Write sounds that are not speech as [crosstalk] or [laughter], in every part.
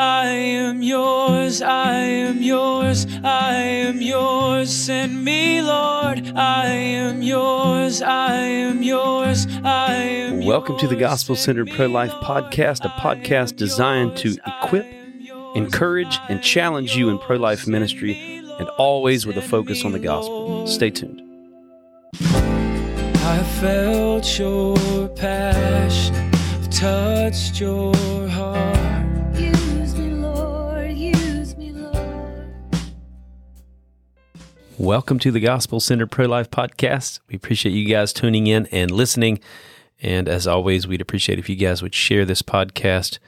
I am yours, I am yours, I am yours. Send me, Lord. I am yours, I am yours, I am yours. Welcome to the. Gospel Centered Pro Life podcast, a podcast designed to equip, encourage, and challenge you in pro life ministry, and always with a focus on the gospel. Stay tuned. I felt your passion, touched your heart. Welcome to the Gospel Center Pro Life podcast. We appreciate you guys tuning in and listening. And as always, we'd appreciate if you guys would share this podcast.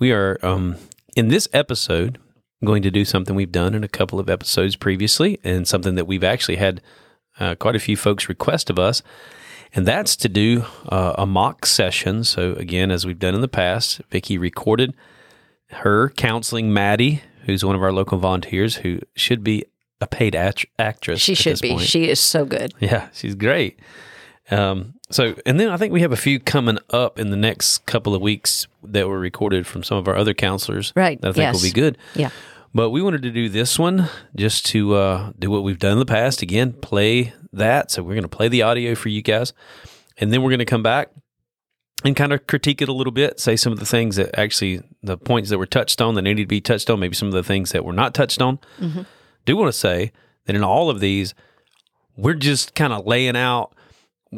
We are, um, in this episode, going to do something we've done in a couple of episodes previously, and something that we've actually had uh, quite a few folks request of us. And that's to do uh, a mock session. So, again, as we've done in the past, Vicky recorded her counseling Maddie, who's one of our local volunteers, who should be a paid act- actress. She should be. point. She is so good. [laughs] Yeah, she's great. Um, so, and then I think we have a few coming up in the next couple of weeks that were recorded from some of our other counselors. Right, That I think will yes. be good. Yeah. But we wanted to do this one just to uh, do what we've done in the past. Again, play that. So we're going to play the audio for you guys. And then we're going to come back and kind of critique it a little bit, say some of the things that actually, the points that were touched on that needed to be touched on, maybe some of the things that were not touched on. Do want to say that in all of these, we're just kind of laying out,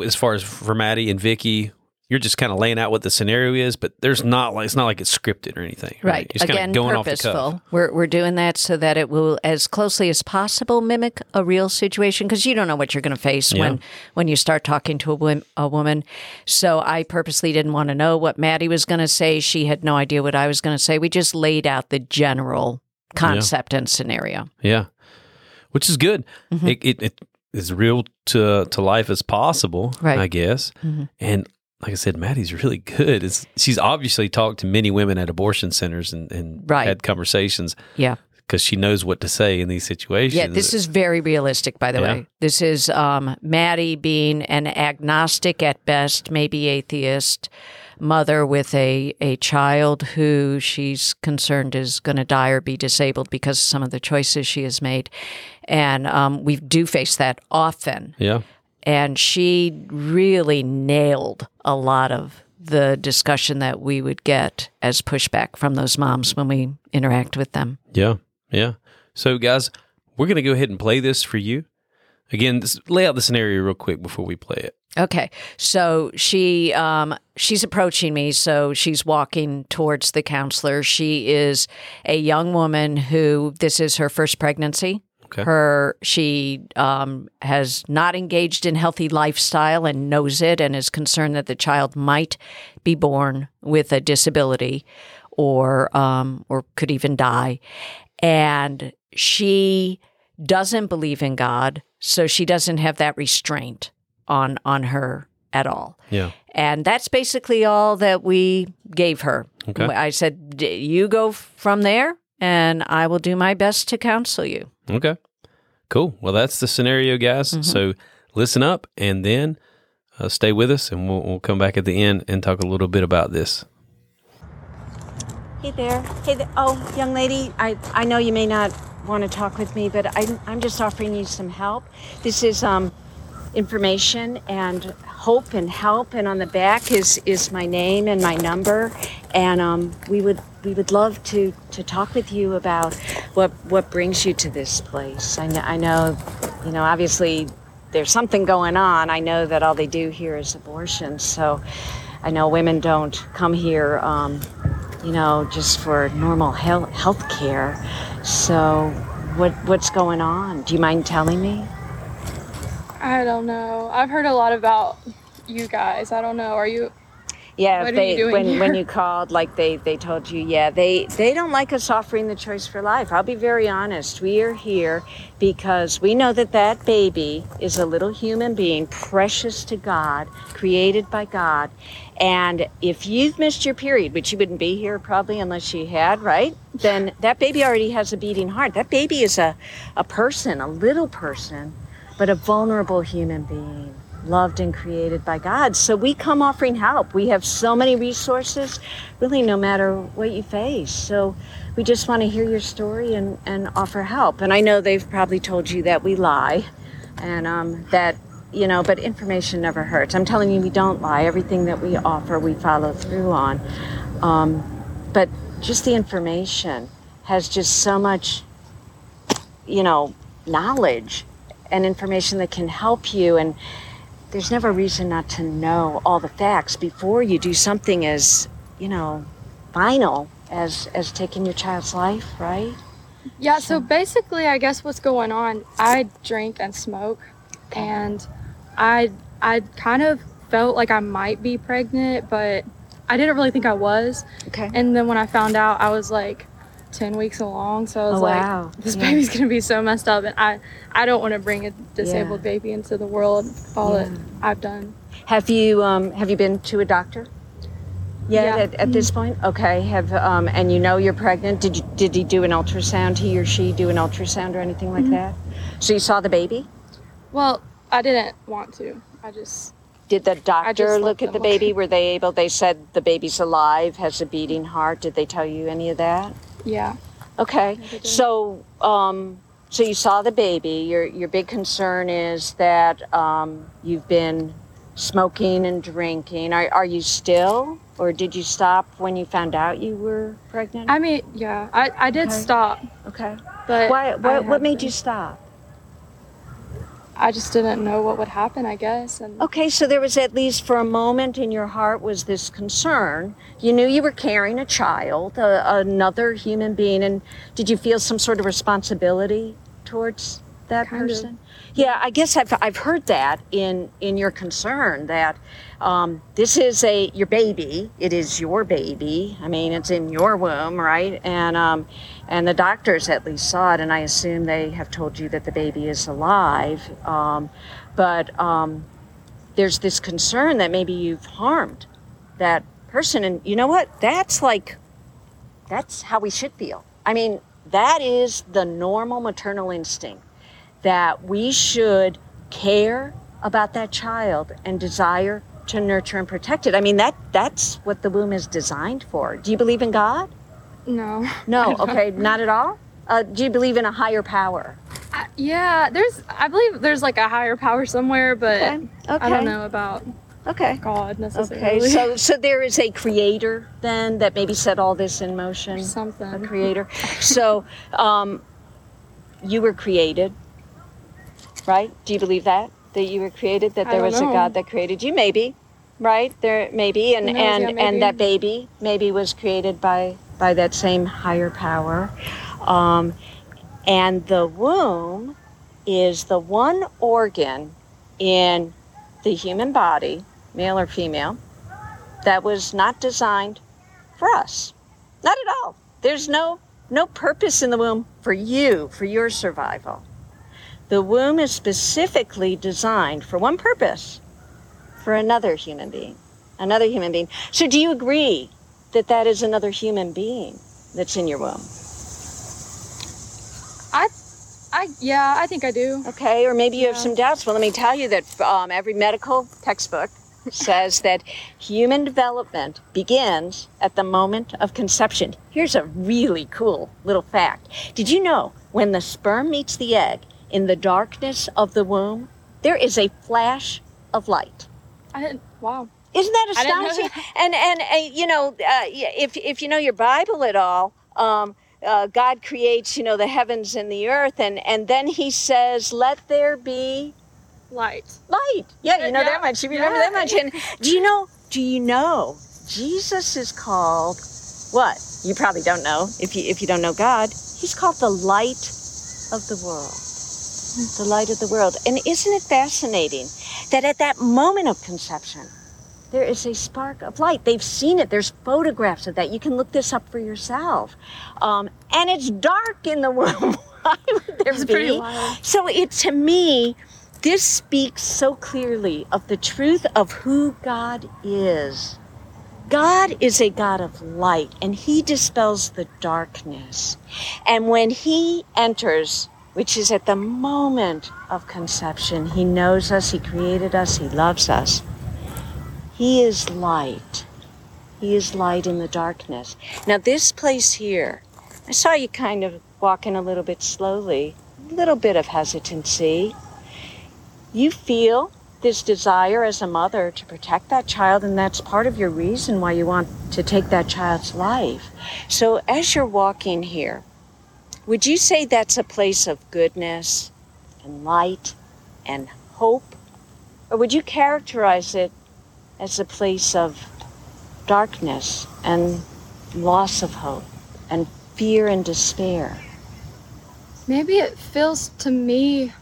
as far as for Maddie and Vicky, you're just kind of laying out what the scenario is, but there's not like, it's not like it's scripted or anything. Right. Kinda Again, going off the cuff. purposeful. We're, we're doing that so that it will, as closely as possible, mimic a real situation because you don't know what you're going to face Yeah. when, when you start talking to a, wom- a woman. So I purposely didn't want to know what Maddie was going to say. She had no idea what I was going to say. We just laid out the general concept and scenario. Yeah, which is good. Mm-hmm. It, it it is real to to life as possible, Right. I guess. Mhm. And like I said, Maddie's really good. It's, she's obviously talked to many women at abortion centers and, and Right. had conversations Yeah. because she knows what to say in these situations. Yeah, this is very realistic, by the Yeah. way. This is um, Maddie being an agnostic at best, maybe atheist mother with a, a child who she's concerned is going to die or be disabled because of some of the choices she has made. And um, we do face that often. yeah, And she really nailed a lot of the discussion that we would get as pushback from those moms when we interact with them. yeah, yeah. So, guys, we're going to go ahead and play this for you. Again, this, lay out the scenario real quick before we play it. Okay, so she um, she's approaching me. So she's walking towards the counselor. She is a young woman who this is her first pregnancy. Okay. Her she um, has not engaged in healthy lifestyle and knows it, and is concerned that the child might be born with a disability, or um, or could even die. And she doesn't believe in God, so she doesn't have that restraint on on her at all. Yeah. And that's basically all that we gave her. Okay. I said, "D- "You go from there, and I will do my best to counsel you." Okay. Cool. Well, that's the scenario, guys. Mm-hmm. So listen up and then uh, stay with us, and we'll, we'll come back at the end and talk a little bit about this. Hey there. Hey there. Oh, young lady, I, I know you may not want to talk with me, but I'm, I'm just offering you some help. This is um, information and hope and help, and on the back is, is my name and my number. And um, we would we would love to, to talk with you about what what brings you to this place. I know, I know, you know, obviously there's something going on. I know that all they do here is abortion, so I know women don't come here. Um, you know, just for normal health care. So, what what's going on? Do you mind telling me? I don't know. I've heard a lot about you guys. I don't know. Are you? Yeah, What they when when you called, like they they told you, yeah, they they don't like us offering the choice for life. I'll be very honest. We are here because we know that that baby is a little human being, precious to God, created by God. And if you've missed your period, which you wouldn't be here probably unless you had, right? Then that baby already has a beating heart. That baby is a a person, a little person, but a vulnerable human being. Loved and created by God. So we come offering help. We have so many resources, really, no matter what you face. So we just want to hear your story and, and offer help. And I know they've probably told you that we lie and um, that, you know, but information never hurts. I'm telling you, we don't lie. Everything that we offer, we follow through on. Um, but just the information has just so much, you know, knowledge and information that can help you. And there's never a reason not to know all the facts before you do something as, you know, final as as taking your child's life, right? Yeah, so basically, I guess what's going on, I drink and smoke, and I I kind of felt like I might be pregnant, but I didn't really think I was. Okay. And then when I found out, I was like 10 weeks along, so I was Oh, like, wow. this Yeah. baby's gonna be so messed up, and I I don't want to bring a disabled Yeah. baby into the world. All Yeah. that I've done. Have you um have you been to a doctor? Yet Yeah. at, at this point? Okay. Have um and you know you're pregnant. Did you did he do an ultrasound, he or she do an ultrasound or anything like that? So you saw the baby? Well, I didn't want to. I just Did the doctor look at the look. baby? Were they able they said the baby's alive, has a beating heart. Did they tell you any of that? Yeah. Okay. So, um, so you saw the baby. Your your big concern is that um, you've been smoking and drinking. Are are you still, or did you stop when you found out you were pregnant? I mean, yeah, I, I did Okay. stop, okay. but Why? What, what made you stop? I just didn't know what would happen, I guess, and Okay, so there was at least for a moment in your heart was this concern. You knew you were carrying a child, a, another human being, and did you feel some sort of responsibility towards that Kind of. person? Yeah, I guess I've, I've heard that in in your concern that um, this is a your baby. It is your baby. I mean, it's in your womb, right? And um, and the doctors at least saw it, and I assume they have told you that the baby is alive. Um, but um, there's this concern that maybe you've harmed that person and you know what that's like that's how we should feel i mean that is the normal maternal instinct that we should care about that child and desire to nurture and protect it i mean that that's what the womb is designed for do you believe in god no. no [laughs] okay not at all uh, do you believe in a higher power I, yeah, there's. I believe there's like a higher power somewhere, but okay I don't know about okay God Okay, so [laughs] so there is a creator then that maybe set all this in motion. Something. A creator. so um, you were created, right? Do you believe that that you were created? That there was a. God that created you? Maybe, right? There maybe, and knows? and Yeah, maybe. and that baby maybe was created by by that same higher power. Um, and the womb is the one organ in the human body, male or female, that was not designed for us. Not at all. There's no no purpose in the womb for you, for your survival. The womb is specifically designed for one purpose, for another human being. Another human being. So do you agree that that is another human being that's in your womb? I, I yeah, I think I do. Okay, or maybe you have Yeah. some doubts. Well, let me tell you that um, every medical textbook says that human development begins at the moment of conception. Here's a really cool little fact. Did you know when the sperm meets the egg in the darkness of the womb, there is a flash of light? I. Wow. Isn't that I didn't know astonishing? And and uh, you know, uh, if if you know your Bible at all, um, uh, God creates you know the heavens and the earth, and and then He says, "Let there be Light. light." Yeah, you know Yeah, that much. You remember yeah. that much. And [laughs] do you know? Do you know Jesus is called what? You probably don't know if you if you don't know God. He's called the light of the world. The light of the world. And isn't it fascinating that at that moment of conception, there is a spark of light. They've seen it. There's photographs of that. You can look this up for yourself. Um, and it's dark in the [laughs] womb. Why would there It's be? So it to me, this speaks so clearly of the truth of who God is. God is a God of light and he dispels the darkness. And when he enters which is at the moment of conception. He knows us, He created us, He loves us. He is light. He is light in the darkness. Now, this place here, I saw you kind of walking a little bit slowly, a little bit of hesitancy. You feel this desire as a mother to protect that child, and that's part of your reason why you want to take that child's life. So, as you're walking here, would you say that's a place of goodness and light and hope? Or would you characterize it as a place of darkness and loss of hope and fear and despair? Maybe it feels to me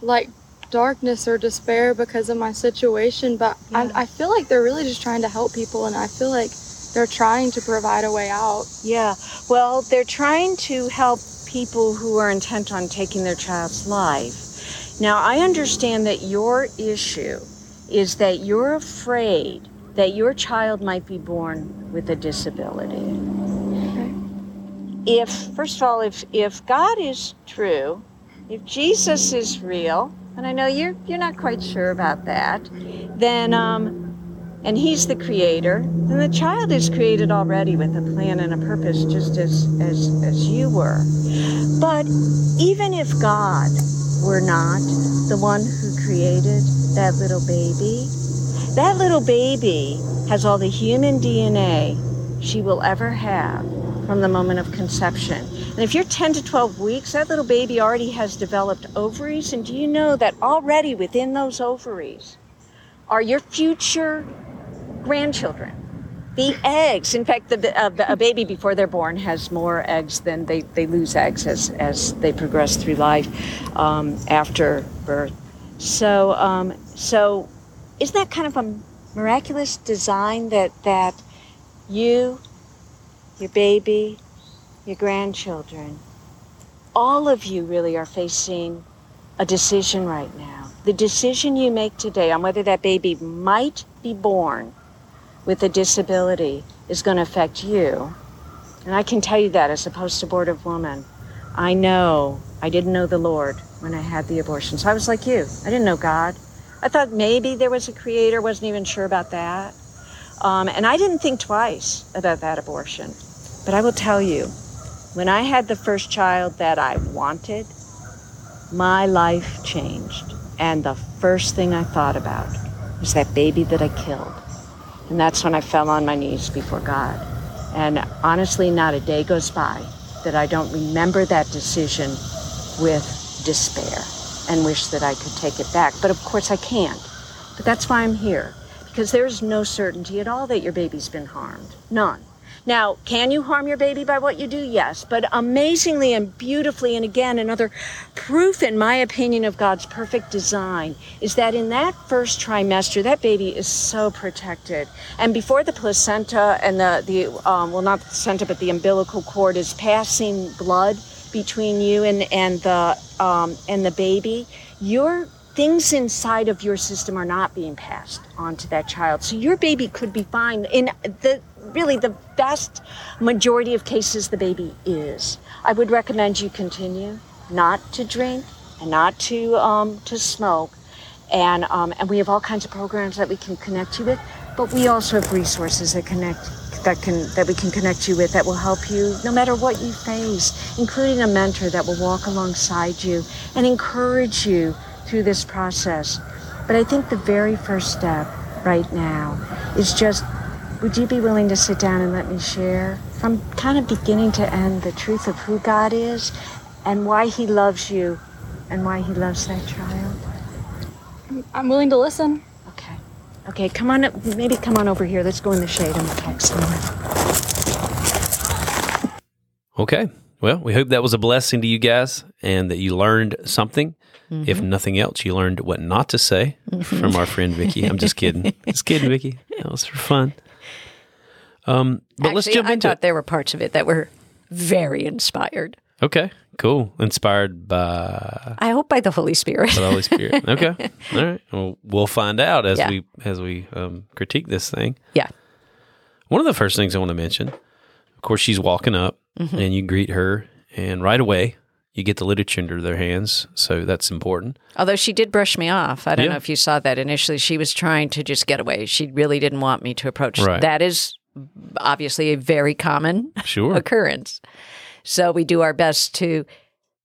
like darkness or despair because of my situation, but Yeah. I, I feel like they're really just trying to help people, and I feel like they're trying to provide a way out. Yeah, well, they're trying to help people who are intent on taking their child's life. Now, I understand that your issue is that you're afraid that your child might be born with a disability. If, first of all, if, if God is true, if Jesus is real, and I know you're, you're not quite sure about that, then um, and he's the creator, then the child is created already with a plan and a purpose, just as, as, as you were. But even if God were not the one who created that little baby, that little baby has all the human DNA she will ever have from the moment of conception. And if you're 10 to 12 weeks, that little baby already has developed ovaries. And do you know that already within those ovaries are your future grandchildren. The eggs, in fact, the, uh, a baby before they're born has more eggs than they, they lose eggs as, as they progress through life um, after birth. So, um, so isn't that kind of a miraculous design that, that you, your baby, your grandchildren, all of you really are facing a decision right now. The decision you make today on whether that baby might be born with a disability is going to affect you. And I can tell you that as a post abortive woman. I know I didn't know the Lord when I had the abortion. So I was like you. I didn't know God. I thought maybe there was a creator, wasn't even sure about that. Um, and I didn't think twice about that abortion. But I will tell you, when I had the first child that I wanted, my life changed. And the first thing I thought about was that baby that I killed. And that's when I fell on my knees before God. And honestly, not a day goes by that I don't remember that decision with despair and wish that I could take it back. But of course, I can't. But that's why I'm here, because there's no certainty at all that your baby's been harmed. None. Now, can you harm your baby by what you do? Yes. But amazingly and beautifully, and again, another proof, in my opinion, of God's perfect design is that in that first trimester, that baby is so protected. And before the placenta and the, the um, well, not the placenta, but the umbilical cord is passing blood between you and, and, the, um, and the baby, your things inside of your system are not being passed on to that child. So your baby could be fine. In the really the vast majority of cases, the baby is. I would recommend you continue not to drink and not to um, to smoke, and um, and we have all kinds of programs that we can connect you with. But we also have resources that connect that can that we can connect you with that will help you no matter what you face, including a mentor that will walk alongside you and encourage you through this process. But I think the very first step right now is just would you be willing to sit down and let me share from kind of beginning to end the truth of who God is and why He loves you and why He loves that child? I'm willing to listen. Okay. Okay, come on, up- maybe come on over here. Let's go in the shade and we'll talk some. Okay. Well, we hope that was a blessing to you guys and that you learned something. Mm-hmm. If nothing else, you learned what not to say mm-hmm. from our friend Vicky. I'm just kidding. [laughs] just kidding, Vicky. That was for fun. Um, but let's Actually, jump I into thought it. there were parts of it that were very inspired. Okay, cool. Inspired by I hope by the Holy Spirit. the Holy Spirit. [laughs] Okay, all right. Well, we'll find out as Yeah. we as we um, critique this thing. yeah. One of the first things I want to mention, of course, she's walking up Mm-hmm. and you greet her, and right away you get the literature into their hands. So that's important. Although she did brush me off. I don't Yeah. know if you saw that initially. She was trying to just get away. She really didn't want me to approach. Right. That is obviously a very common Sure. occurrence. So we do our best to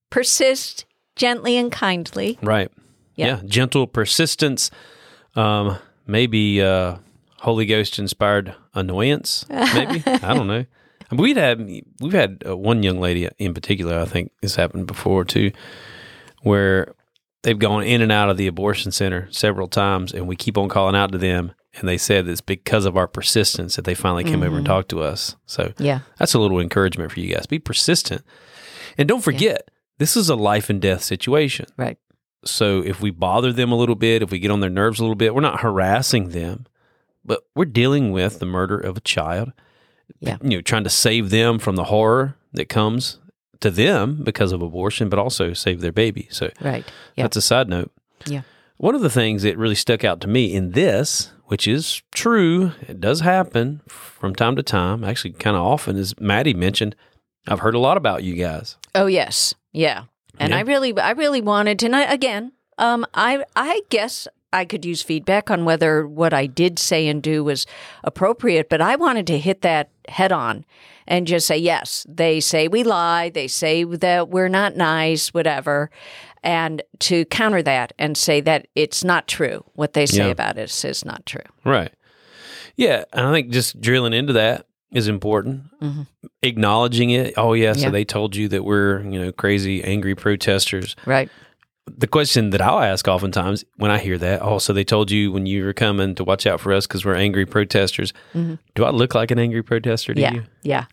persist gently and kindly. Right. Yeah. Gentle persistence. Um, maybe uh, Holy Ghost inspired annoyance. Maybe [laughs] I don't know. We'd had we've had uh, one young lady in particular. I think this happened before too, where they've gone in and out of the abortion center several times, and we keep on calling out to them. And they said it's because of our persistence that they finally came over and mm-hmm. talked to us. So Yeah. that's a little encouragement for you guys. Be persistent, and don't forget this is a life and death situation. Right. So if we bother them a little bit, if we get on their nerves a little bit, we're not harassing them, but we're dealing with the murder of a child. Yeah. You know, trying to save them from the horror that comes to them because of abortion, but also save their baby. So Right. Yeah. that's a side note. Yeah. One of the things that really stuck out to me in this, which is true, it does happen from time to time, actually kind of often, as Maddie mentioned, I've heard a lot about you guys. Oh yes, yeah. And Yeah. I really, I really wanted, and I, again, um, I, I guess I could use feedback on whether what I did say and do was appropriate, but I wanted to hit that head on and just say yes. They say we lie. They say that we're not nice, whatever, and to counter that and say that it's not true. What they say Yeah. about us is not true. Right. Yeah. And I think just drilling into that is important. Acknowledging it. Oh, yeah. So Mm-hmm. Yeah. they told you that we're, you know, crazy, angry protesters. Right. The question that I'll ask oftentimes when I hear that, oh, so they told you when you were coming to watch out for us because we're angry protesters. Do I look like an angry protester to Mm-hmm. Yeah. you? Yeah.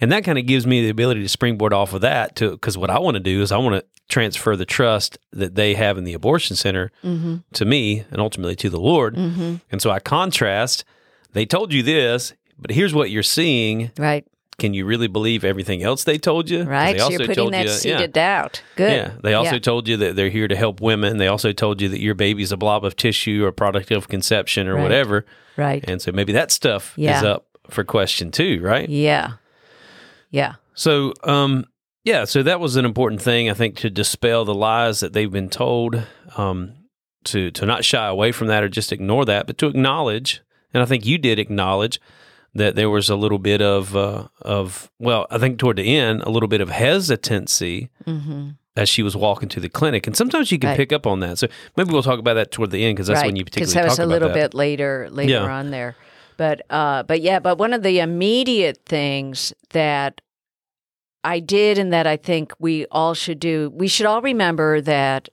And that kind of gives me the ability to springboard off of that to because what I want to do is I want to transfer the trust that they have in the abortion center Mm-hmm. to me and ultimately to the Lord. And so I contrast, they told you this, but here's what you're seeing. Right. Can you really believe everything else they told you? Right. They So also you're putting told that you, seed yeah. of doubt. Good. Yeah. They also Yeah. told you that they're here to help women. They also told you that your baby's a blob of tissue or product of conception or Right. whatever. Right. And so maybe that stuff is up for question too, right? Yeah. Yeah. So, um, yeah, so that was an important thing, I think, to dispel the lies that they've been told, um, to to not shy away from that or just ignore that, but to acknowledge, and I think you did acknowledge that there was a little bit of uh, of well, I think toward the end, a little bit of hesitancy Mm-hmm. as she was walking to the clinic, and sometimes you can Right. pick up on that. So maybe we'll talk about that toward the end because that's right. when you particularly that was talk a little that. bit later later Yeah. on there but uh but yeah but one of the immediate things that i did and that i think we all should do we should all remember that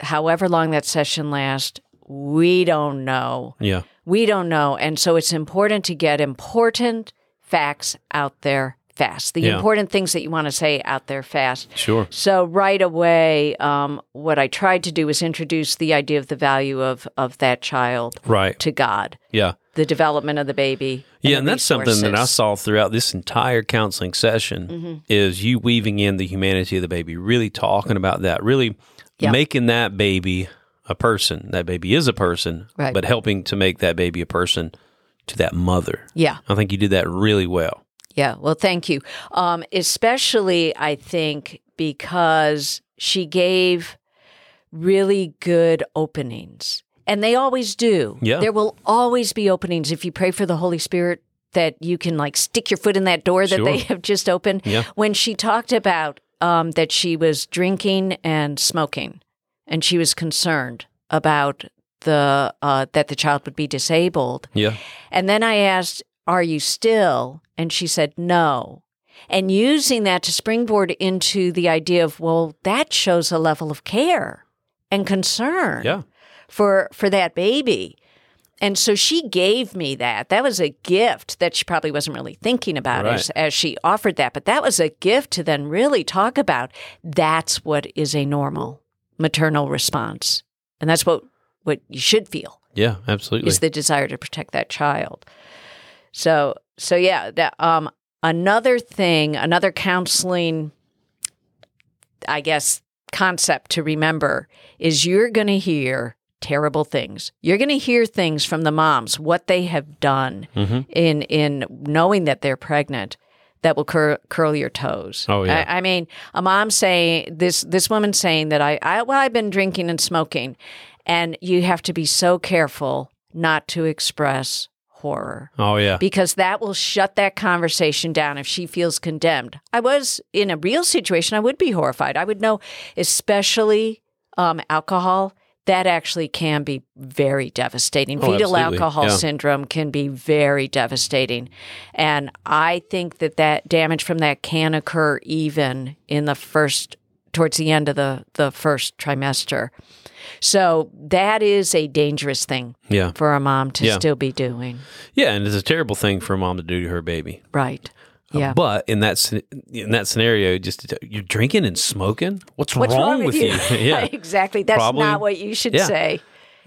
however long that session lasts we don't know Yeah, we don't know and so it's important to get important facts out there fast the Yeah. important things that you want to say out there fast sure. so right away, um, what I tried to do was introduce the idea of the value of of that child Right. to God, Yeah. The development of the baby. Yeah, the and that's something that I saw throughout this entire counseling session Mm-hmm. is you weaving in the humanity of the baby, really talking about that, really Yeah. making that baby a person. That baby is a person, Right. but helping to make that baby a person to that mother. Yeah, I think you did that really well. yeah. Well, thank you. Um, especially, I think because she gave really good openings, and they always do. Yeah. there will always be openings if you pray for the Holy Spirit. That you can like stick your foot in that door that they have just opened. Yeah. when she talked about um, that she was drinking and smoking, and she was concerned about the uh, that the child would be disabled. Yeah. And then I asked, "Are you still?" And she said, "No." And using that to springboard into the idea of, well, that shows a level of care and concern Yeah. For for that baby. And so she gave me that. That was a gift that she probably wasn't really thinking about Right. as, as she offered that. But that was a gift to then really talk about. That's what is a normal maternal response. And that's what, what you should feel Yeah, absolutely. is the desire to protect that child. So so yeah, that um another thing, another counseling I guess concept to remember is you're going to hear terrible things. You're going to hear things from the moms what they have done Mhm. in in knowing that they're pregnant that will cur- curl your toes. Oh, yeah. I, I mean, a mom saying this this woman saying that I, I well I've been drinking and smoking, and you have to be so careful not to express horror Oh yeah. because that will shut that conversation down if she feels condemned. I was in a real situation, I would be horrified. I would know, especially um, alcohol, that actually can be very devastating. Oh, Fetal absolutely. alcohol Yeah. syndrome can be very devastating. And I think that that damage from that can occur even in the first, towards the end of the, the first trimester. So that is a dangerous thing yeah. for a mom to Yeah. still be doing. Yeah, and it's a terrible thing for a mom to do to her baby. Right. Yeah. But in that in that scenario, just you're drinking and smoking. What's, What's wrong, with you? [laughs] [laughs] yeah. exactly. That's Probably- not what you should yeah. say.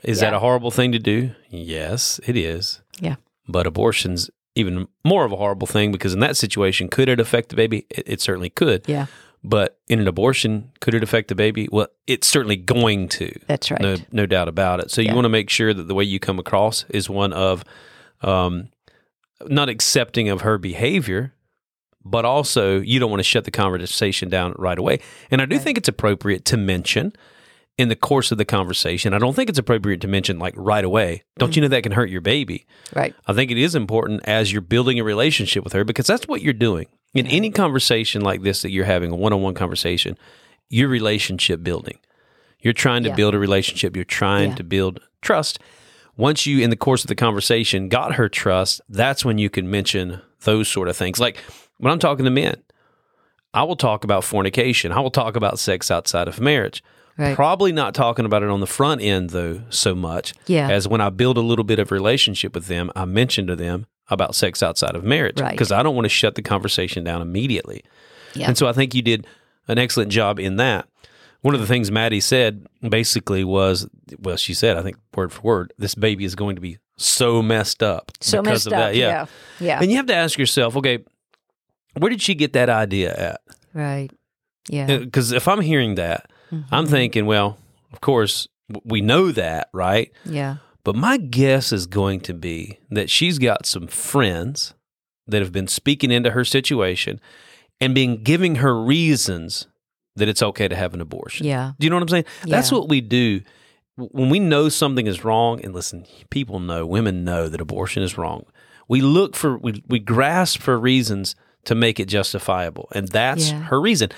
Is that a horrible thing to do? Yes, it is. Yeah. But abortion's even more of a horrible thing because in that situation, could it affect the baby? It, it certainly could. Yeah. But in an abortion, could it affect the baby? Well, it's certainly going to. That's right. No, no doubt about it. So you want to make sure that the way you come across is one of um, not accepting of her behavior, but also you don't want to shut the conversation down right away. And I do think it's appropriate to mention in the course of the conversation. I don't think it's appropriate to mention like right away. Don't Mm. you know that can hurt your baby? Right. I think it is important as you're building a relationship with her because that's what you're doing. In any conversation like this that you're having, a one on one conversation, you're relationship building. You're trying to Yeah. build a relationship, you're trying Yeah. to build trust. Once you, in the course of the conversation, got her trust, that's when you can mention those sort of things. Like when I'm talking to men, I will talk about fornication, I will talk about sex outside of marriage. Right. Probably not talking about it on the front end though so much Yeah. as when I build a little bit of relationship with them, I mention to them about sex outside of marriage Right. because I don't want to shut the conversation down immediately. Yeah. And so I think you did an excellent job in that. One of the things Maddie said basically was, well, she said, I think word for word, this baby is going to be so messed up. So because messed of up. that. Yeah. Yeah. And you have to ask yourself, okay, where did she get that idea at? right. Yeah. Because if I'm hearing that, Mm-hmm. I'm thinking, well, of course, we know that, right? yeah. But my guess is going to be that she's got some friends that have been speaking into her situation and been giving her reasons that it's okay to have an abortion. Yeah. Do you know what I'm saying? That's what we do when we know something is wrong. And listen, people know, women know that abortion is wrong. We look for, we, we grasp for reasons to make it justifiable. And that's Yeah. her reason.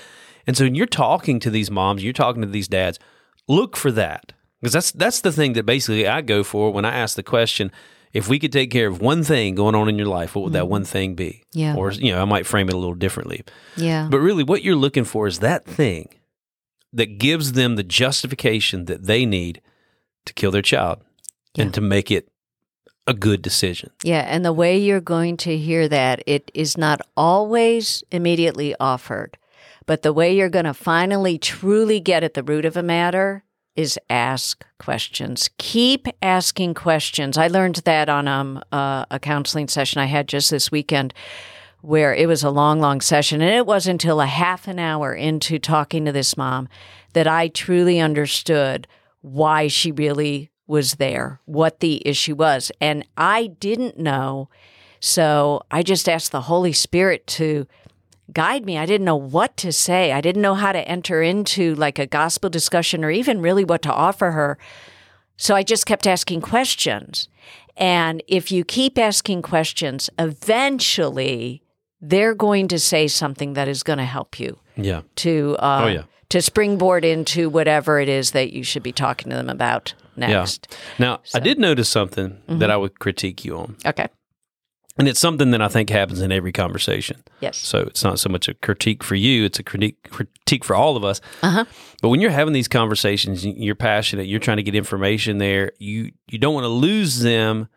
And so when you're talking to these moms, you're talking to these dads, look for that. Because that's that's the thing that basically I go for when I ask the question, if we could take care of one thing going on in your life, what would that one thing be? Mm-hmm. Yeah. Or you know, I might frame it a little differently. Yeah. But really what you're looking for is that thing that gives them the justification that they need to kill their child Yeah. and to make it a good decision. Yeah, and the way you're going to hear that, it is not always immediately offered, but the way you're going to finally truly get at the root of a matter is ask questions. Keep asking questions. I learned that on um, uh, a counseling session I had just this weekend where it was a long, long session. And it wasn't until a half an hour into talking to this mom that I truly understood why she really was there, what the issue was. And I didn't know. So I just asked the Holy Spirit to guide me. I didn't know what to say. I didn't know how to enter into like a gospel discussion or even really what to offer her. So I just kept asking questions. And if you keep asking questions, eventually they're going to say something that is going to help you Yeah. to uh, Oh, yeah. to springboard into whatever it is that you should be talking to them about next. Yeah. Now, I did notice something that I would critique you on. Okay. And it's something that I think happens in every conversation. Yes. So it's not so much a critique for you, it's a critique, critique for all of us. Uh-huh. But when you're having these conversations, you- you're passionate, you're trying to get information there, you you don't want to lose them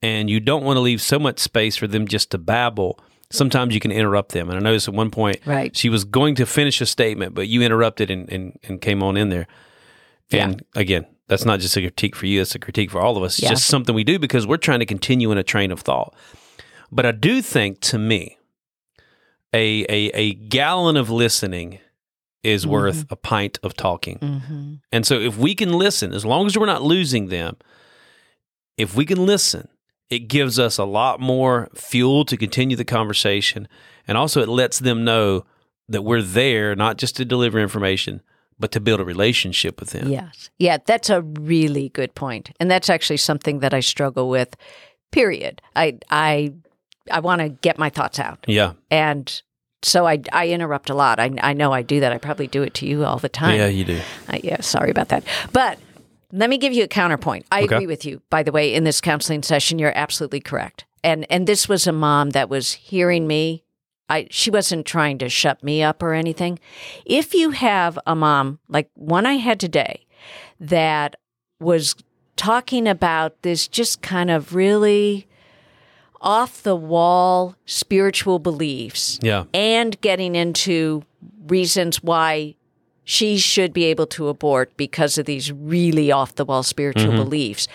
and you don't want to leave so much space for them just to babble. Sometimes you can interrupt them. And I noticed at one point Right. she was going to finish a statement, but you interrupted and, and, and came on in there. And again, that's not just a critique for you, it's a critique for all of us. It's Yeah. just something we do because we're trying to continue in a train of thought. But I do think to me, a a, a gallon of listening is worth a pint of talking. Mm-hmm. And so if we can listen, as long as we're not losing them, if we can listen it gives us a lot more fuel to continue the conversation. And also, it lets them know that we're there not just to deliver information, but to build a relationship with them. Yes. Yeah, that's a really good point. And that's actually something that I struggle with. Period. I I I want to get my thoughts out. Yeah. And so I I interrupt a lot. I I know I do that. I probably do it to you all the time. Yeah, you do. Uh, yeah, sorry about that. But let me give you a counterpoint. I Okay. agree with you. By the way, in this counseling session, you're absolutely correct. And and this was a mom that was hearing me. I she wasn't trying to shut me up or anything. If you have a mom like one I had today that was talking about this just kind of really off the wall spiritual beliefs Yeah. and getting into reasons why she should be able to abort because of these really off the wall spiritual mm-hmm. beliefs.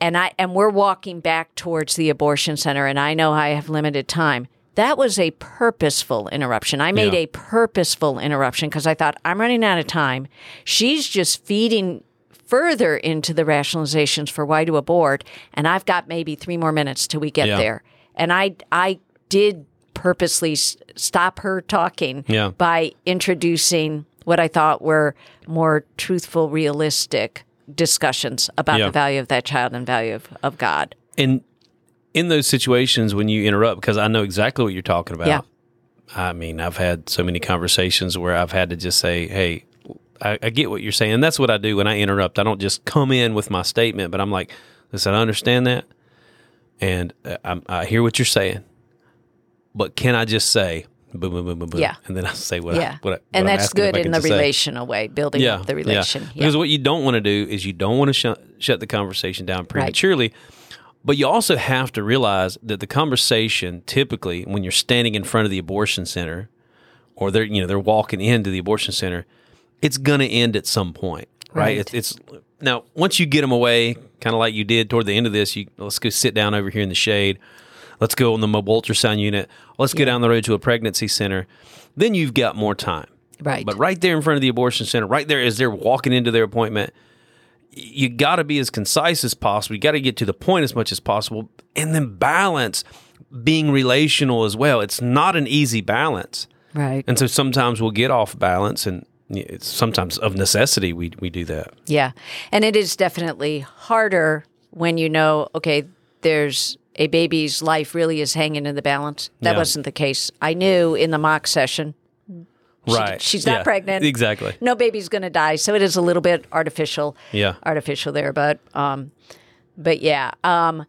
And I and we're walking back towards the abortion center and I know I have limited time. That was a purposeful interruption. I made Yeah. a purposeful interruption because I thought I'm running out of time. She's just feeding further into the rationalizations for why to abort and I've got maybe 3 more minutes till we get Yeah. there. And I I did purposely s- stop her talking Yeah. by introducing what I thought were more truthful, realistic discussions about Yeah. the value of that child and value of, of God. And in those situations when you interrupt, because I know exactly what you're talking about. Yeah. I mean, I've had so many conversations where I've had to just say, "Hey, I, I get what you're saying." And that's what I do when I interrupt. I don't just come in with my statement, but I'm like, "Listen, I understand that, and uh, I'm, I hear what you're saying, but can I just say, boom, boom, boom, boom, boom, Yeah. and then I say what, yeah. I, what, I, and what I'm that's good in the just say. relational way, building up the relation. Yeah. Because what you don't want to do is you don't want to shut shut the conversation down prematurely. But you also have to realize that the conversation typically when you're standing in front of the abortion center or they're you know they're walking into the abortion center, it's going to end at some point, right? Right. It's, it's now once you get them away, kind of like you did toward the end of this, you let's go sit down over here in the shade. Let's go on the mobile ultrasound unit. Let's go down the road to a pregnancy center. Then you've got more time. Right. But right there in front of the abortion center, right there as they're walking into their appointment, you got to be as concise as possible. You got to get to the point as much as possible, and then balance being relational as well. It's not an easy balance, right. and so sometimes we'll get off balance, and it's sometimes of necessity we we do that. Yeah. And it is definitely harder when you know, okay, there's a baby's life really is hanging in the balance. That Yeah. wasn't the case. I knew in the mock session, she- right? she's not Yeah, pregnant. Exactly. no baby's going to die. So it is a little bit artificial. Yeah. Artificial there, but um but yeah, um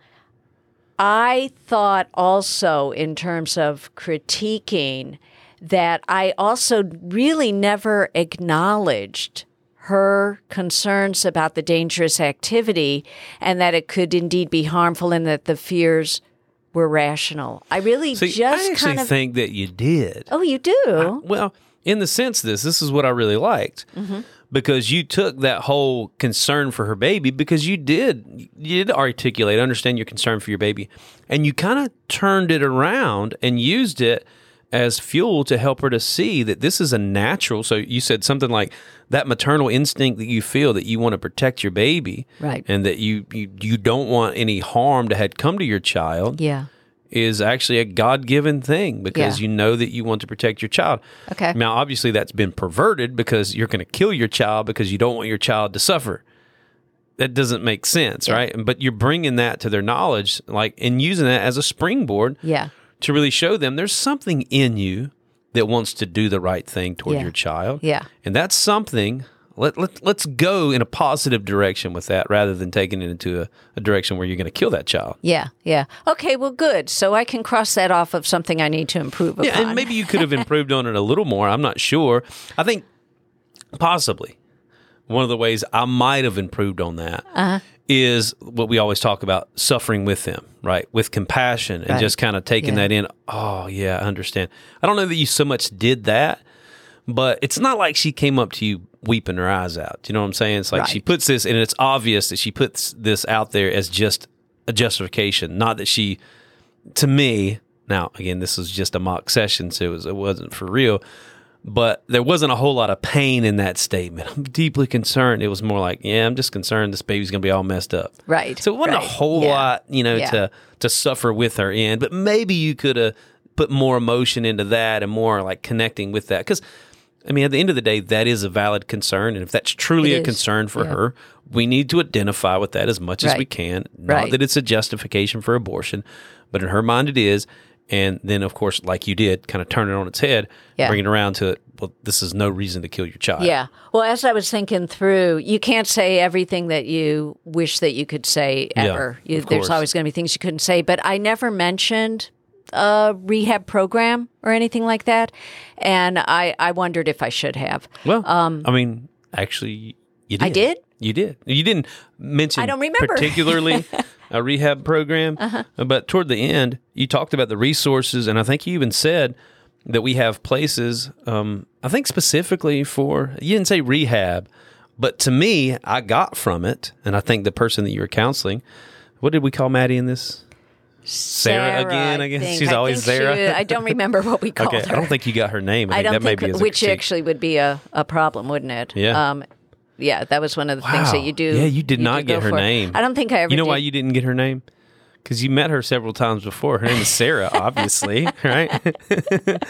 I thought also in terms of critiquing that I also really never acknowledged her concerns about the dangerous activity and that it could indeed be harmful and that the fears were rational. I really See, just I actually kind of think that you did. Oh, you do? Well, in the sense this, this is what I really liked. Mm-hmm. Because you took that whole concern for her baby because you did you did articulate, understand your concern for your baby, and you kind of turned it around and used it as fuel to help her to see that this is a natural. So you said something like that maternal instinct that you feel that you want to protect your baby, Right. and that you you, you don't want any harm to had come to your child yeah. Is actually a God given thing because Yeah. you know that you want to protect your child. Okay. Now, obviously, that's been perverted because you're going to kill your child because you don't want your child to suffer. That doesn't make sense, right? But you're bringing that to their knowledge, like, and using that as a springboard Yeah. to really show them there's something in you that wants to do the right thing toward Yeah. your child. Yeah. And that's something. Let, let, let's go in a positive direction with that rather than taking it into a, a direction where you're going to kill that child. Yeah, yeah. Okay, well, good. So I can cross that off of something I need to improve upon. Yeah, and maybe you could have improved on it a little more. I'm not sure. I think possibly one of the ways I might have improved on that is Uh-huh. what we always talk about suffering with them, right? With compassion and Right. just kind of taking Yeah. that in. Oh, yeah, I understand. I don't know that you so much did that, but it's not like she came up to you weeping her eyes out. Do you know what I'm saying? It's like she puts this, and it's obvious that she puts this out there as just a justification, not that she to me, now again, this was just a mock session, so it, was, it wasn't for real. but there wasn't a whole lot of pain in that statement. I'm deeply concerned. It was more like, yeah, I'm just concerned this baby's going to be all messed up. Right, So it wasn't right. a whole Yeah. lot, you know, Yeah. to to suffer with her in, but maybe you could have put more emotion into that and more like connecting with that because. I mean, at the end of the day, that is a valid concern, and if that's truly a concern for Yeah. her, we need to identify with that as much as we can. Not Right. that it's a justification for abortion, but in her mind it is. And then, of course, like you did, kind of turn it on its head, Yeah. bring it around to, it, well, this is no reason to kill your child. Yeah. Well, as I was thinking through, you can't say everything that you wish that you could say Yeah, ever. you, of there's always going to be things you couldn't say, but I never mentioned a rehab program or anything like that. And I, I wondered if I should have. Well, I mean, actually, you did. Um, I did? You did. You didn't mention I don't remember. Uh-huh. particularly [laughs] a rehab program, but toward the end, you talked about the resources, and I think you even said that we have places. Um, I think specifically for you didn't say rehab, but to me, I got from it, and I think the person that you were counseling. What did we call Maddie in this? Sarah again, I guess. She's I always Sarah. she- I don't remember what we [laughs] called Okay, her. I don't think you got her name. I, I think don't that think, maybe is a which actually would be a, a problem, wouldn't it? Yeah. Um, yeah, that was one of the things that you do. Yeah, you did not get her for. name. I don't think I ever. You know did. why you didn't get her name? Because you met her several times before. Her name is Sarah, [laughs] obviously, right? [laughs]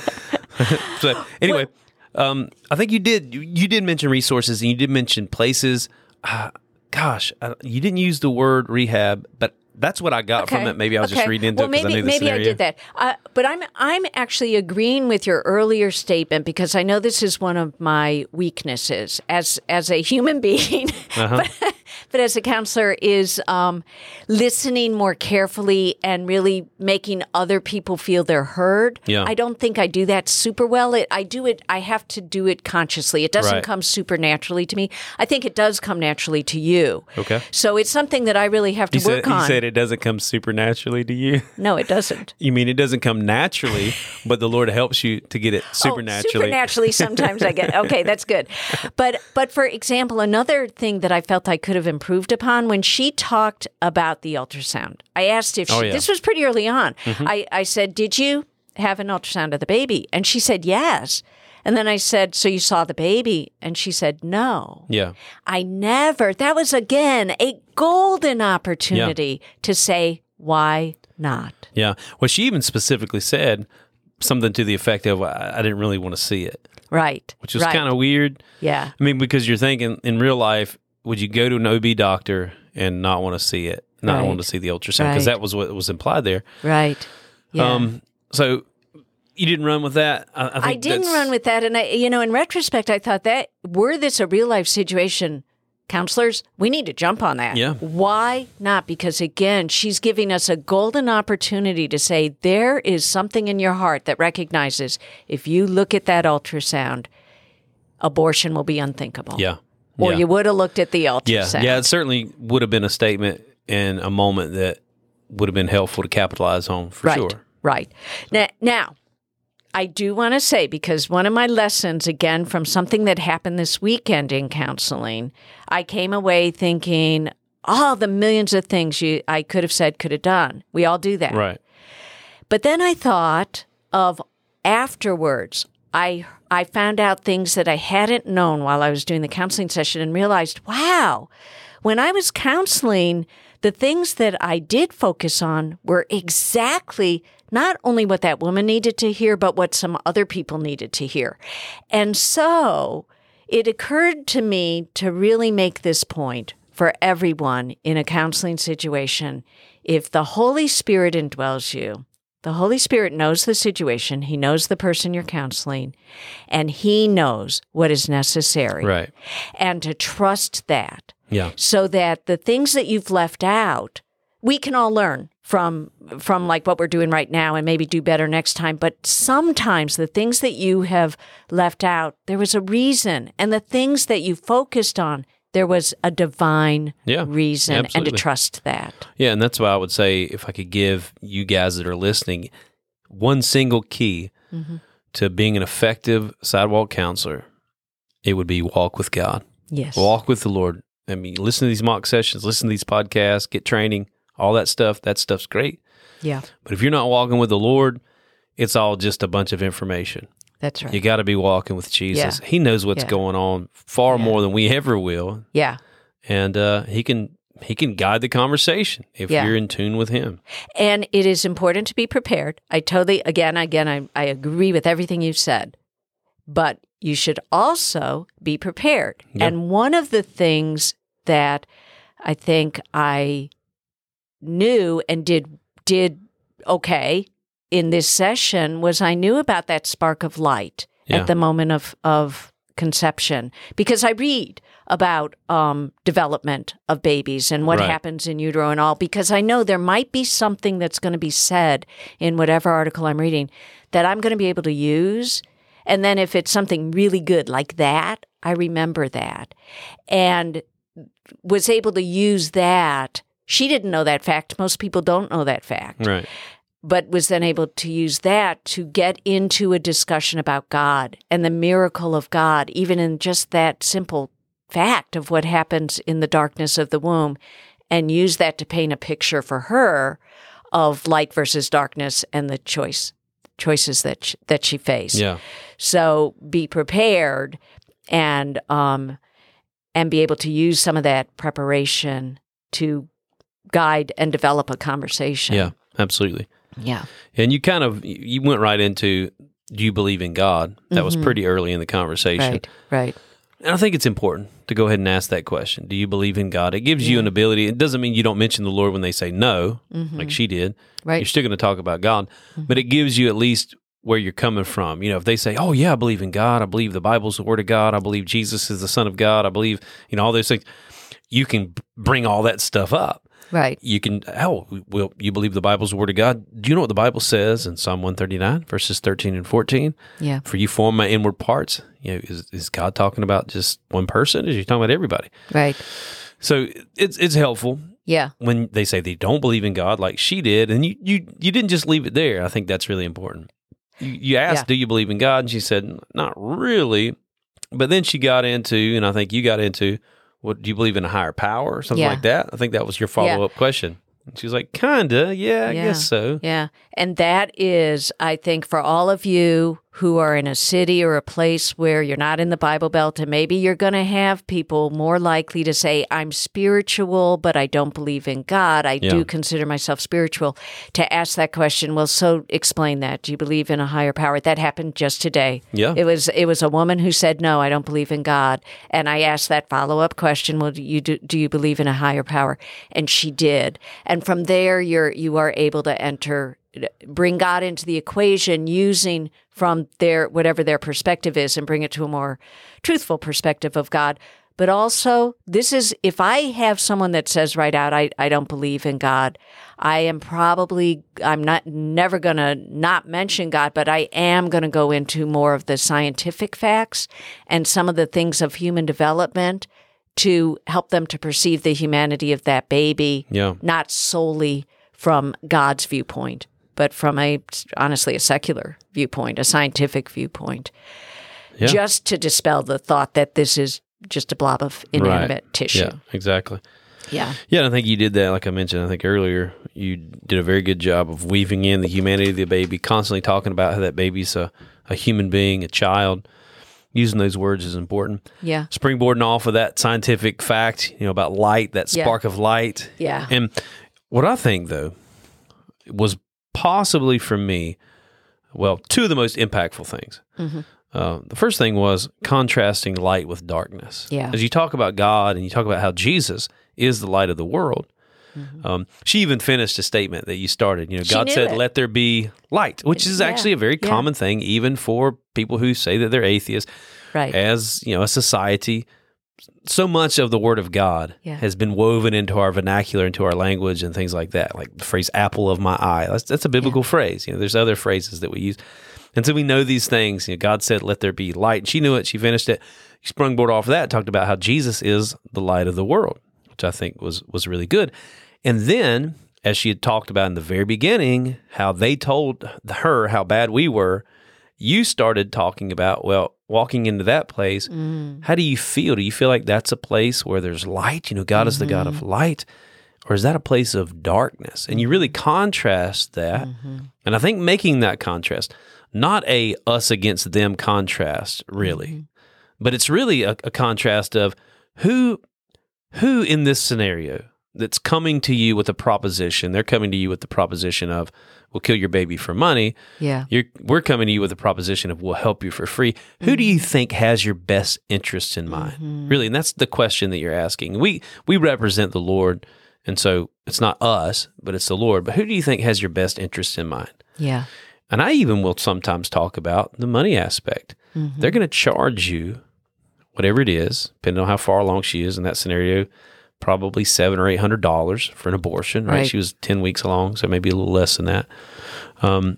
so anyway, um, I think you did. You, you did mention resources and you did mention places. Uh, gosh, uh, you didn't use the word rehab, but that's what I got from it. Maybe I was just reading into well, it because I knew the maybe scenario. I did that. Uh, but I'm I'm actually agreeing with your earlier statement because I know this is one of my weaknesses as as a human being, [laughs] Uh-huh. but, but as a counselor is um, listening more carefully and really making other people feel they're heard. Yeah. I don't think I do that super well. It, I do it. I have to do it consciously. It doesn't Right. come super naturally to me. I think it does come naturally to you. Okay. So it's something that I really have to You said, work you said it doesn't come supernaturally to you. no, it doesn't. [laughs] You mean it doesn't come naturally, but the Lord helps you to get it supernaturally. Oh, supernaturally, sometimes I get okay. That's good, [laughs] but but for example, another thing that I felt I could have improved upon when she talked about the ultrasound, I asked if she, Oh, yeah. Mm-hmm. this was pretty early on. I I said, "Did you have an ultrasound of the baby?" And she said, "Yes." And then I said, "So you saw the baby?" And she said, "No." Yeah. I never. That was again a golden opportunity to say, "Why not?" Yeah. Well, she even specifically said something to the effect of, I, I didn't really want to see it, Right. which was right. kind of weird. yeah. I mean, because you're thinking in real life, would you go to an OB doctor and not want to see it, not Right. want to see the ultrasound? Because Right. that was what was implied there. Right. Yeah. Um, so you didn't run with that. I, I, I didn't run with that. And I, you know, in retrospect, I thought that were this a real life situation, counselors, we need to jump on that. Yeah. Why not? Because again, she's giving us a golden opportunity to say there is something in your heart that recognizes if you look at that ultrasound, abortion will be unthinkable. Yeah. Or yeah. you would have looked at the Yeah. ultrasound. Yeah. It certainly would have been a statement and a moment that would have been helpful to capitalize on for right. sure. Right. Now, now, I do want to say because one of my lessons, again, from something that happened this weekend in counseling, I came away thinking, oh, the millions of things you I could have said, could have done. We all do that. Right. But then I thought of afterwards. I I found out things that I hadn't known while I was doing the counseling session and realized, wow, when I was counseling, the things that I did focus on were exactly not only what that woman needed to hear, but what some other people needed to hear. And so it occurred to me to really make this point for everyone in a counseling situation. If the Holy Spirit indwells you, the Holy Spirit knows the situation, He knows the person you're counseling, and He knows what is necessary. Right. And to trust that Yeah. so that the things that you've left out, we can all learn from from like what we're doing right now and maybe do better next time but sometimes the things that you have left out there was a reason and the things that you focused on there was a divine Yeah, reason and to trust that Yeah, and that's why I would say if I could give you guys that are listening one single key Mm-hmm. to being an effective sidewalk counselor, it would be walk with God. yes Walk with the Lord. I mean, listen to these mock sessions, listen to these podcasts, get training, all that stuff. That stuff's great. yeah But if you're not walking with the Lord, it's all just a bunch of information. That's right. You got to be walking with Jesus. Yeah. He knows what's Yeah. going on far Yeah. more than we ever will, yeah. and uh, he can he can guide the conversation if you're in tune with him. And it is important to be prepared. I totally, again, again, I, I agree with everything you've said, but you should also be prepared. Yeah. And one of the things that I think I knew and did did okay in this session was I knew about that spark of light Yeah. at the moment of of conception because I read about um, development of babies and what Right. happens in utero and all because I know there might be something that's going to be said in whatever article I'm reading that I'm going to be able to use. And then if it's something really good like that, I remember that and was able to use that. She didn't know that fact. Most people don't know that fact Right. But was then able to use that to get into a discussion about God and the miracle of God, even in just that simple fact of what happens in the darkness of the womb, and use that to paint a picture for her of light versus darkness and the choice choices that sh- that she faced. Yeah. So be prepared and um and be able to use some of that preparation to guide and develop a conversation. Yeah. Absolutely. Yeah. And you kind of you went right into do you believe in God? That was pretty early in the conversation. Right. Right. And I think it's important to go ahead and ask that question. Do you believe in God? It gives you an ability. It doesn't mean you don't mention the Lord when they say no, like she did. Mm-hmm. Right. Mm-hmm. You're still going to talk about God, but it gives you at least where you're coming from. You know, if they say, "Oh yeah, I believe in God. I believe the Bible's the word of God. I believe Jesus is the Son of God. I believe you know all those things," you can bring all that stuff up. Right. You can, oh, well, you believe the Bible's the word of God. Do you know what the Bible says in Psalm 139, verses 13 and 14? Yeah. For you form my inward parts. You know, is, is God talking about just one person? Is he talking about everybody? Right. So it's it's helpful Yeah. when they say they don't believe in God, like she did, and you you you didn't just leave it there. I think that's really important. You, you asked, Yeah. "Do you believe in God?" And she said, "Not really." But then she got into, and I think you got into, "What do you believe in a higher power or something Yeah. like that?" I think that was your follow up question. And she was like, "Kinda, yeah, I Yeah. guess so." Yeah. And that is, I think, for all of you who are in a city or a place where you're not in the Bible Belt, and maybe you're going to have people more likely to say, I'm spiritual, but I don't believe in God. I Yeah. do consider myself spiritual. To ask that question, well, so explain that. Do you believe in a higher power? That happened just today. Yeah. It was it was a woman who said, No, I don't believe in God. And I asked that follow up question, Well, do you do, do you believe in a higher power? And she did. And from there you're you are able to enter bring God into the equation using from their whatever their perspective is and bring it to a more truthful perspective of God. But also, this is if I have someone that says right out, I, I don't believe in God, I am probably, I'm not never going to not mention God, but I am going to go into more of the scientific facts and some of the things of human development to help them to perceive the humanity of that baby, Yeah. not solely from God's viewpoint, but from a honestly a secular viewpoint, a scientific viewpoint, Yeah. just to dispel the thought that this is just a blob of inanimate tissue. Yeah, exactly. Yeah. Yeah, and I think you did that. Like I mentioned, I think earlier, you did a very good job of weaving in the humanity of the baby, constantly talking about how that baby's a, a human being, a child. Using those words is important. Yeah. Springboarding off of that scientific fact, you know, about light, that Yeah. spark of light. Yeah. And what I think, though, was possibly for me, well, two of the most impactful things. Mm-hmm. Uh, the first thing was contrasting light with darkness. Yeah. As you talk about God and you talk about how Jesus is the light of the world, um, she even finished a statement that you started. You know, Mm-hmm. She God said, it. "Let there be light," which is Yeah. actually a very Yeah. common thing, even for people who say that they're atheists. Right. As you know, a society, so much of the Word of God Yeah. has been woven into our vernacular, into our language, and things like that. Like the phrase "apple of my eye." That's, that's a biblical phrase. You know, there's other phrases that we use, and so we know these things. You know, God said, "Let there be light." And she knew it. She finished it. She sprung board off of that. Talked about how Jesus is the light of the world, which I think was was really good. And then, as she had talked about in the very beginning, how they told her how bad we were, you started talking about, well, walking into that place, mm. how do you feel? Do you feel like that's a place where there's light? You know, God is the God of mm-hmm. light. Or is that a place of darkness? And you really mm-hmm. contrast that. Mm-hmm. And I think making that contrast, not a us against them contrast, really, Mm-hmm. but it's really a, a contrast of who who in this scenario that's coming to you with a proposition. They're coming to you with the proposition of we'll kill your baby for money. Yeah. You're, we're coming to you with a proposition of we'll help you for free. Who do you mm-hmm. think has your best interests in mind? Mm-hmm. Really, and that's the question that you're asking. We we represent the Lord, and so it's not us, but it's the Lord. But who do you think has your best interests in mind? Yeah. And I even will sometimes talk about the money aspect. They're mm-hmm. going to charge you whatever it is, depending on how far along she is in that scenario, probably seven or eight hundred dollars for an abortion. Right? Right. She was ten weeks along, so maybe a little less than that. Um,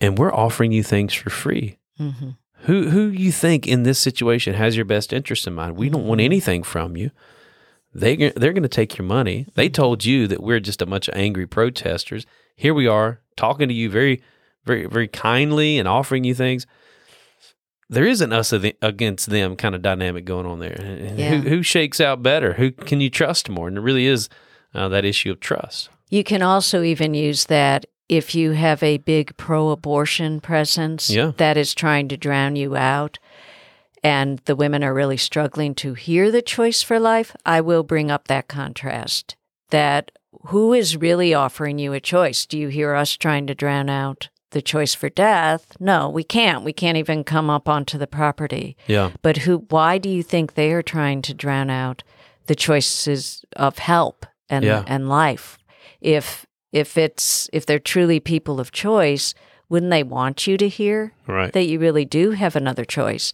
and we're offering you things for free. Mm-hmm. Who who you think in this situation has your best interest in mind? We don't Mm-hmm. want anything from you. They they're going to take your money. They Mm-hmm. told you that we're just a bunch of angry protesters. Here we are talking to you very very very kindly and offering you things. There isn't us against them kind of dynamic going on there. Yeah. Who who shakes out better? Who can you trust more? And it really is uh, that issue of trust. You can also even use that if you have a big pro abortion presence Yeah. that is trying to drown you out and the women are really struggling to hear the choice for life, I will bring up that contrast. That who is really offering you a choice? Do you hear us trying to drown out the choice for death? No, we can't. We can't even come up onto the property. Yeah. But who why do you think they are trying to drown out the choices of help and Yeah. and life? If if it's if they're truly people of choice, wouldn't they want you to hear Right. that you really do have another choice?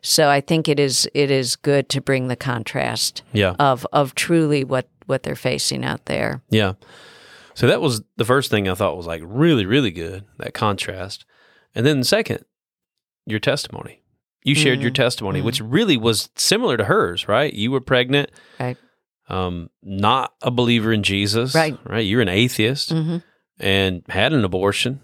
So I think it is it is good to bring the contrast Yeah. of of truly what what they're facing out there. Yeah. So that was the first thing I thought was like really, really good, that contrast. And then the second, your testimony. You shared your testimony, which really was similar to hers, right? You were pregnant, Right. um, not a believer in Jesus, Right. Right. You're an atheist Mm-hmm. and had an abortion.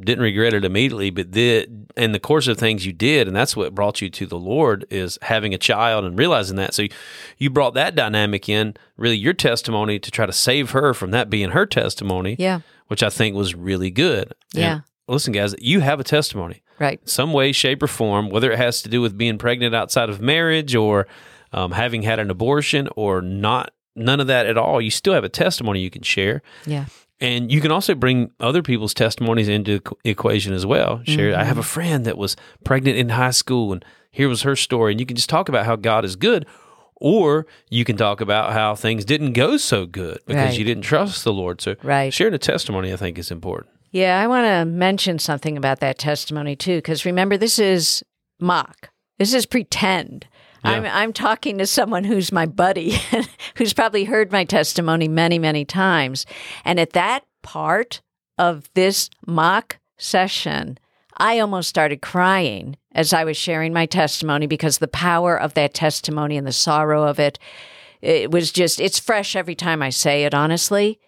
Didn't regret it immediately, but did in the course of things you did, and that's what brought you to the Lord is having a child and realizing that. So you, you brought that dynamic in, really your testimony to try to save her from that being her testimony, Yeah. which I think was really good. And Yeah. listen, guys, you have a testimony, Right. some way, shape, or form, whether it has to do with being pregnant outside of marriage or um, having had an abortion or not, none of that at all. You still have a testimony you can share. Yeah. And you can also bring other people's testimonies into the equation as well. Share, I Mm-hmm. have a friend that was pregnant in high school, and here was her story. And you can just talk about how God is good, or you can talk about how things didn't go so good because Right. you didn't trust the Lord. So, Right. sharing a testimony, I think, is important. Yeah, I want to mention something about that testimony too, because remember, this is mock. This is pretend. I'm I'm talking to someone who's my buddy, [laughs] who's probably heard my testimony many, many times, and at that part of this mock session, I almost started crying as I was sharing my testimony because the power of that testimony and the sorrow of it, it was just it's fresh every time I say it. Honestly,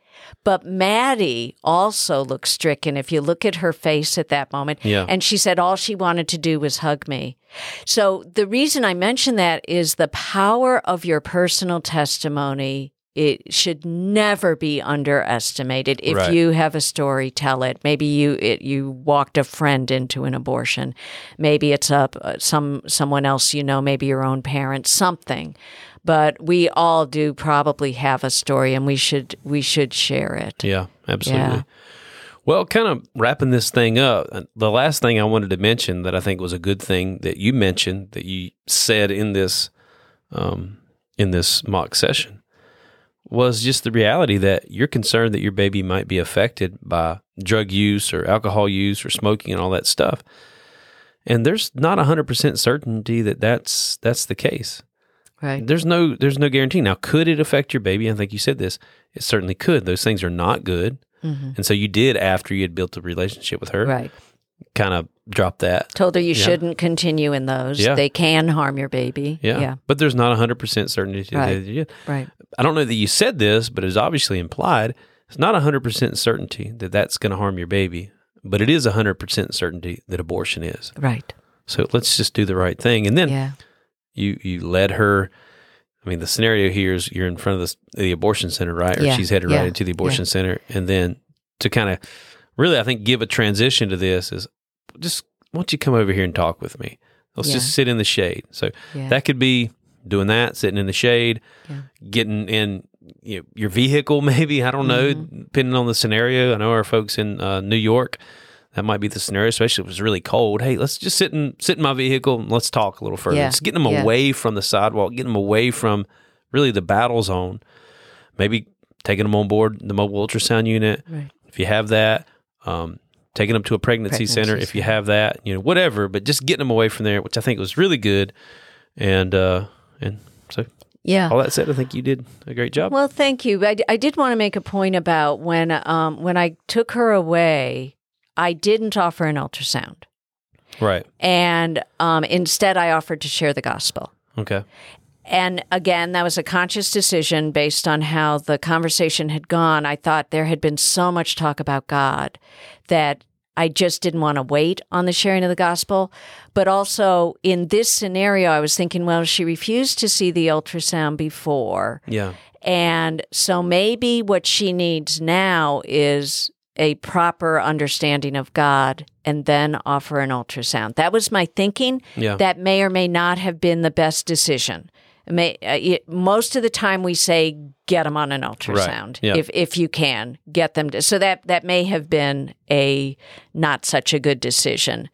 but Maddie also looked stricken if you look at her face at that moment. Yeah. And she said all she wanted to do was hug me. So the reason I mention that is the power of your personal testimony. It should never be underestimated. If Right. you have a story, tell it. Maybe you it, you walked a friend into an abortion. Maybe it's a uh, some someone else you know. Maybe your own parents. Something but we all do probably have a story and we should we should share it Yeah, absolutely. Yeah. Well, kind of wrapping this thing up, uh, the last thing I wanted to mention that I think was a good thing that you mentioned that you said in this um, in this mock session was just the reality that you're concerned that your baby might be affected by drug use or alcohol use or smoking and all that stuff. And there's not 100% certainty that that's that's the case. Right There's no there's no guarantee. Now, could it affect your baby? I think you said this. It certainly could. Those things are not good. Mm-hmm. And so you did after you had built a relationship with her. right Kind of drop that. told her you Yeah. shouldn't continue in those Yeah. they can harm your baby Yeah. yeah But there's not 100% certainty. Right. that you did. right I don't know that you said this, but it's obviously implied. It's not 100% certainty that that's going to harm your baby, but it is 100% certainty that abortion is. right So let's just do the right thing. And then yeah you you led her. I mean, the scenario here is you're in front of the, the abortion center, right? Or Yeah, she's headed yeah, right into the abortion center, and then to kind of really, I think, give a transition to this is just why don't you come over here and talk with me? Let's Yeah. just sit in the shade. So Yeah. that could be doing that, sitting in the shade, Yeah. getting in you know, your vehicle, [laughs] maybe. I don't know, Mm-hmm. depending on the scenario. I know our folks in uh, New York, that might be the scenario, especially if it was really cold. Hey, let's just sit in sit in my vehicle and let's talk a little further. Yeah. Just getting them Yeah. away from the sidewalk, getting them away from really the battle zone. Maybe taking them on board the mobile ultrasound unit Right. if you have that. Um, taking them to a pregnancy, Pregnancy center if you have that. You know, whatever. But just getting them away from there, which I think was really good. And uh, and so Yeah. all that said, I think you did a great job. Well, thank you. I, I did want to make a point about when um, when I took her away, I didn't offer an ultrasound, right. and um, instead I offered to share the gospel. Okay. And again, that was a conscious decision based on how the conversation had gone. I thought there had been so much talk about God that I just didn't want to wait on the sharing of the gospel. But also in this scenario, I was thinking, well, she refused to see the ultrasound before. Yeah. And so maybe what she needs now is a proper understanding of God and then offer an ultrasound. That was my thinking. Yeah. That may or may not have been the best decision. It May, uh, it, most of the time we say get them on an ultrasound Yeah. if if you can get them to so that that may have been a not such a good decision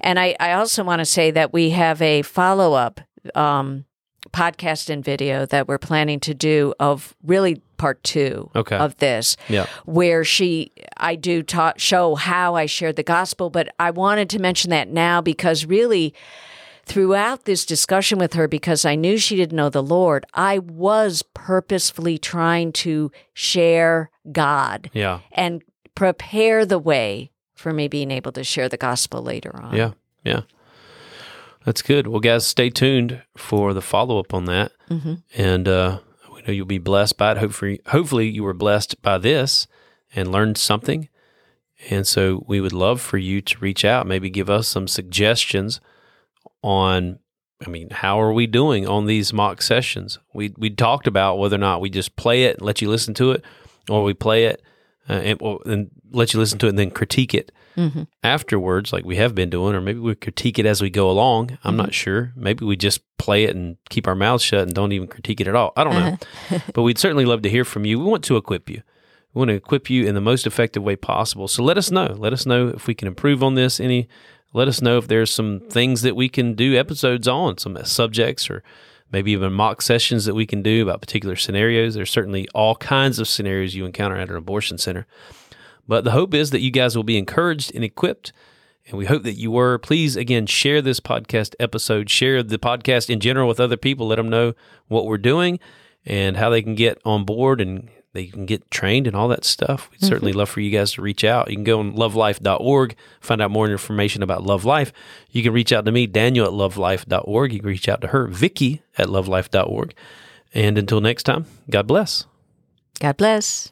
and i i also want to say that we have a follow-up um podcast and video that we're planning to do of really part two Okay. of this Yeah. where she i do ta- show how i shared the gospel but i wanted to mention that now because really throughout this discussion with her because i knew she didn't know the lord i was purposefully trying to share god Yeah. and prepare the way for me being able to share the gospel later on Yeah. Yeah. That's good. Well, guys, stay tuned for the follow up on that. Mm-hmm. And uh, we know you'll be blessed by it. Hopefully, hopefully, you were blessed by this and learned something. And so we would love for you to reach out, maybe give us some suggestions on, I mean, how are we doing on these mock sessions? We we talked about whether or not we just play it and let you listen to it, or we play it uh, and, or, and let you listen to it and then critique it Mm-hmm. afterwards, like we have been doing, or maybe we critique it as we go along. I'm not sure. Maybe we just play it and keep our mouths shut and don't even critique it at all. I don't know. [laughs] but we'd certainly love to hear from you. We want to equip you. We want to equip you in the most effective way possible. So let us know. Let us know if we can improve on this. Any, let us know if there's some things that we can do episodes on, some subjects, or maybe even mock sessions that we can do about particular scenarios. There's certainly all kinds of scenarios you encounter at an abortion center. But the hope is that you guys will be encouraged and equipped. And we hope that you were. Please, again, share this podcast episode, share the podcast in general with other people. Let them know what we're doing and how they can get on board and they can get trained and all that stuff. We'd mm-hmm. certainly love for you guys to reach out. You can go on lovelife.org, find out more information about Love Life. You can reach out to me, Daniel at lovelife.org. You can reach out to her, Vicky at lovelife.org. And until next time, God bless. god bless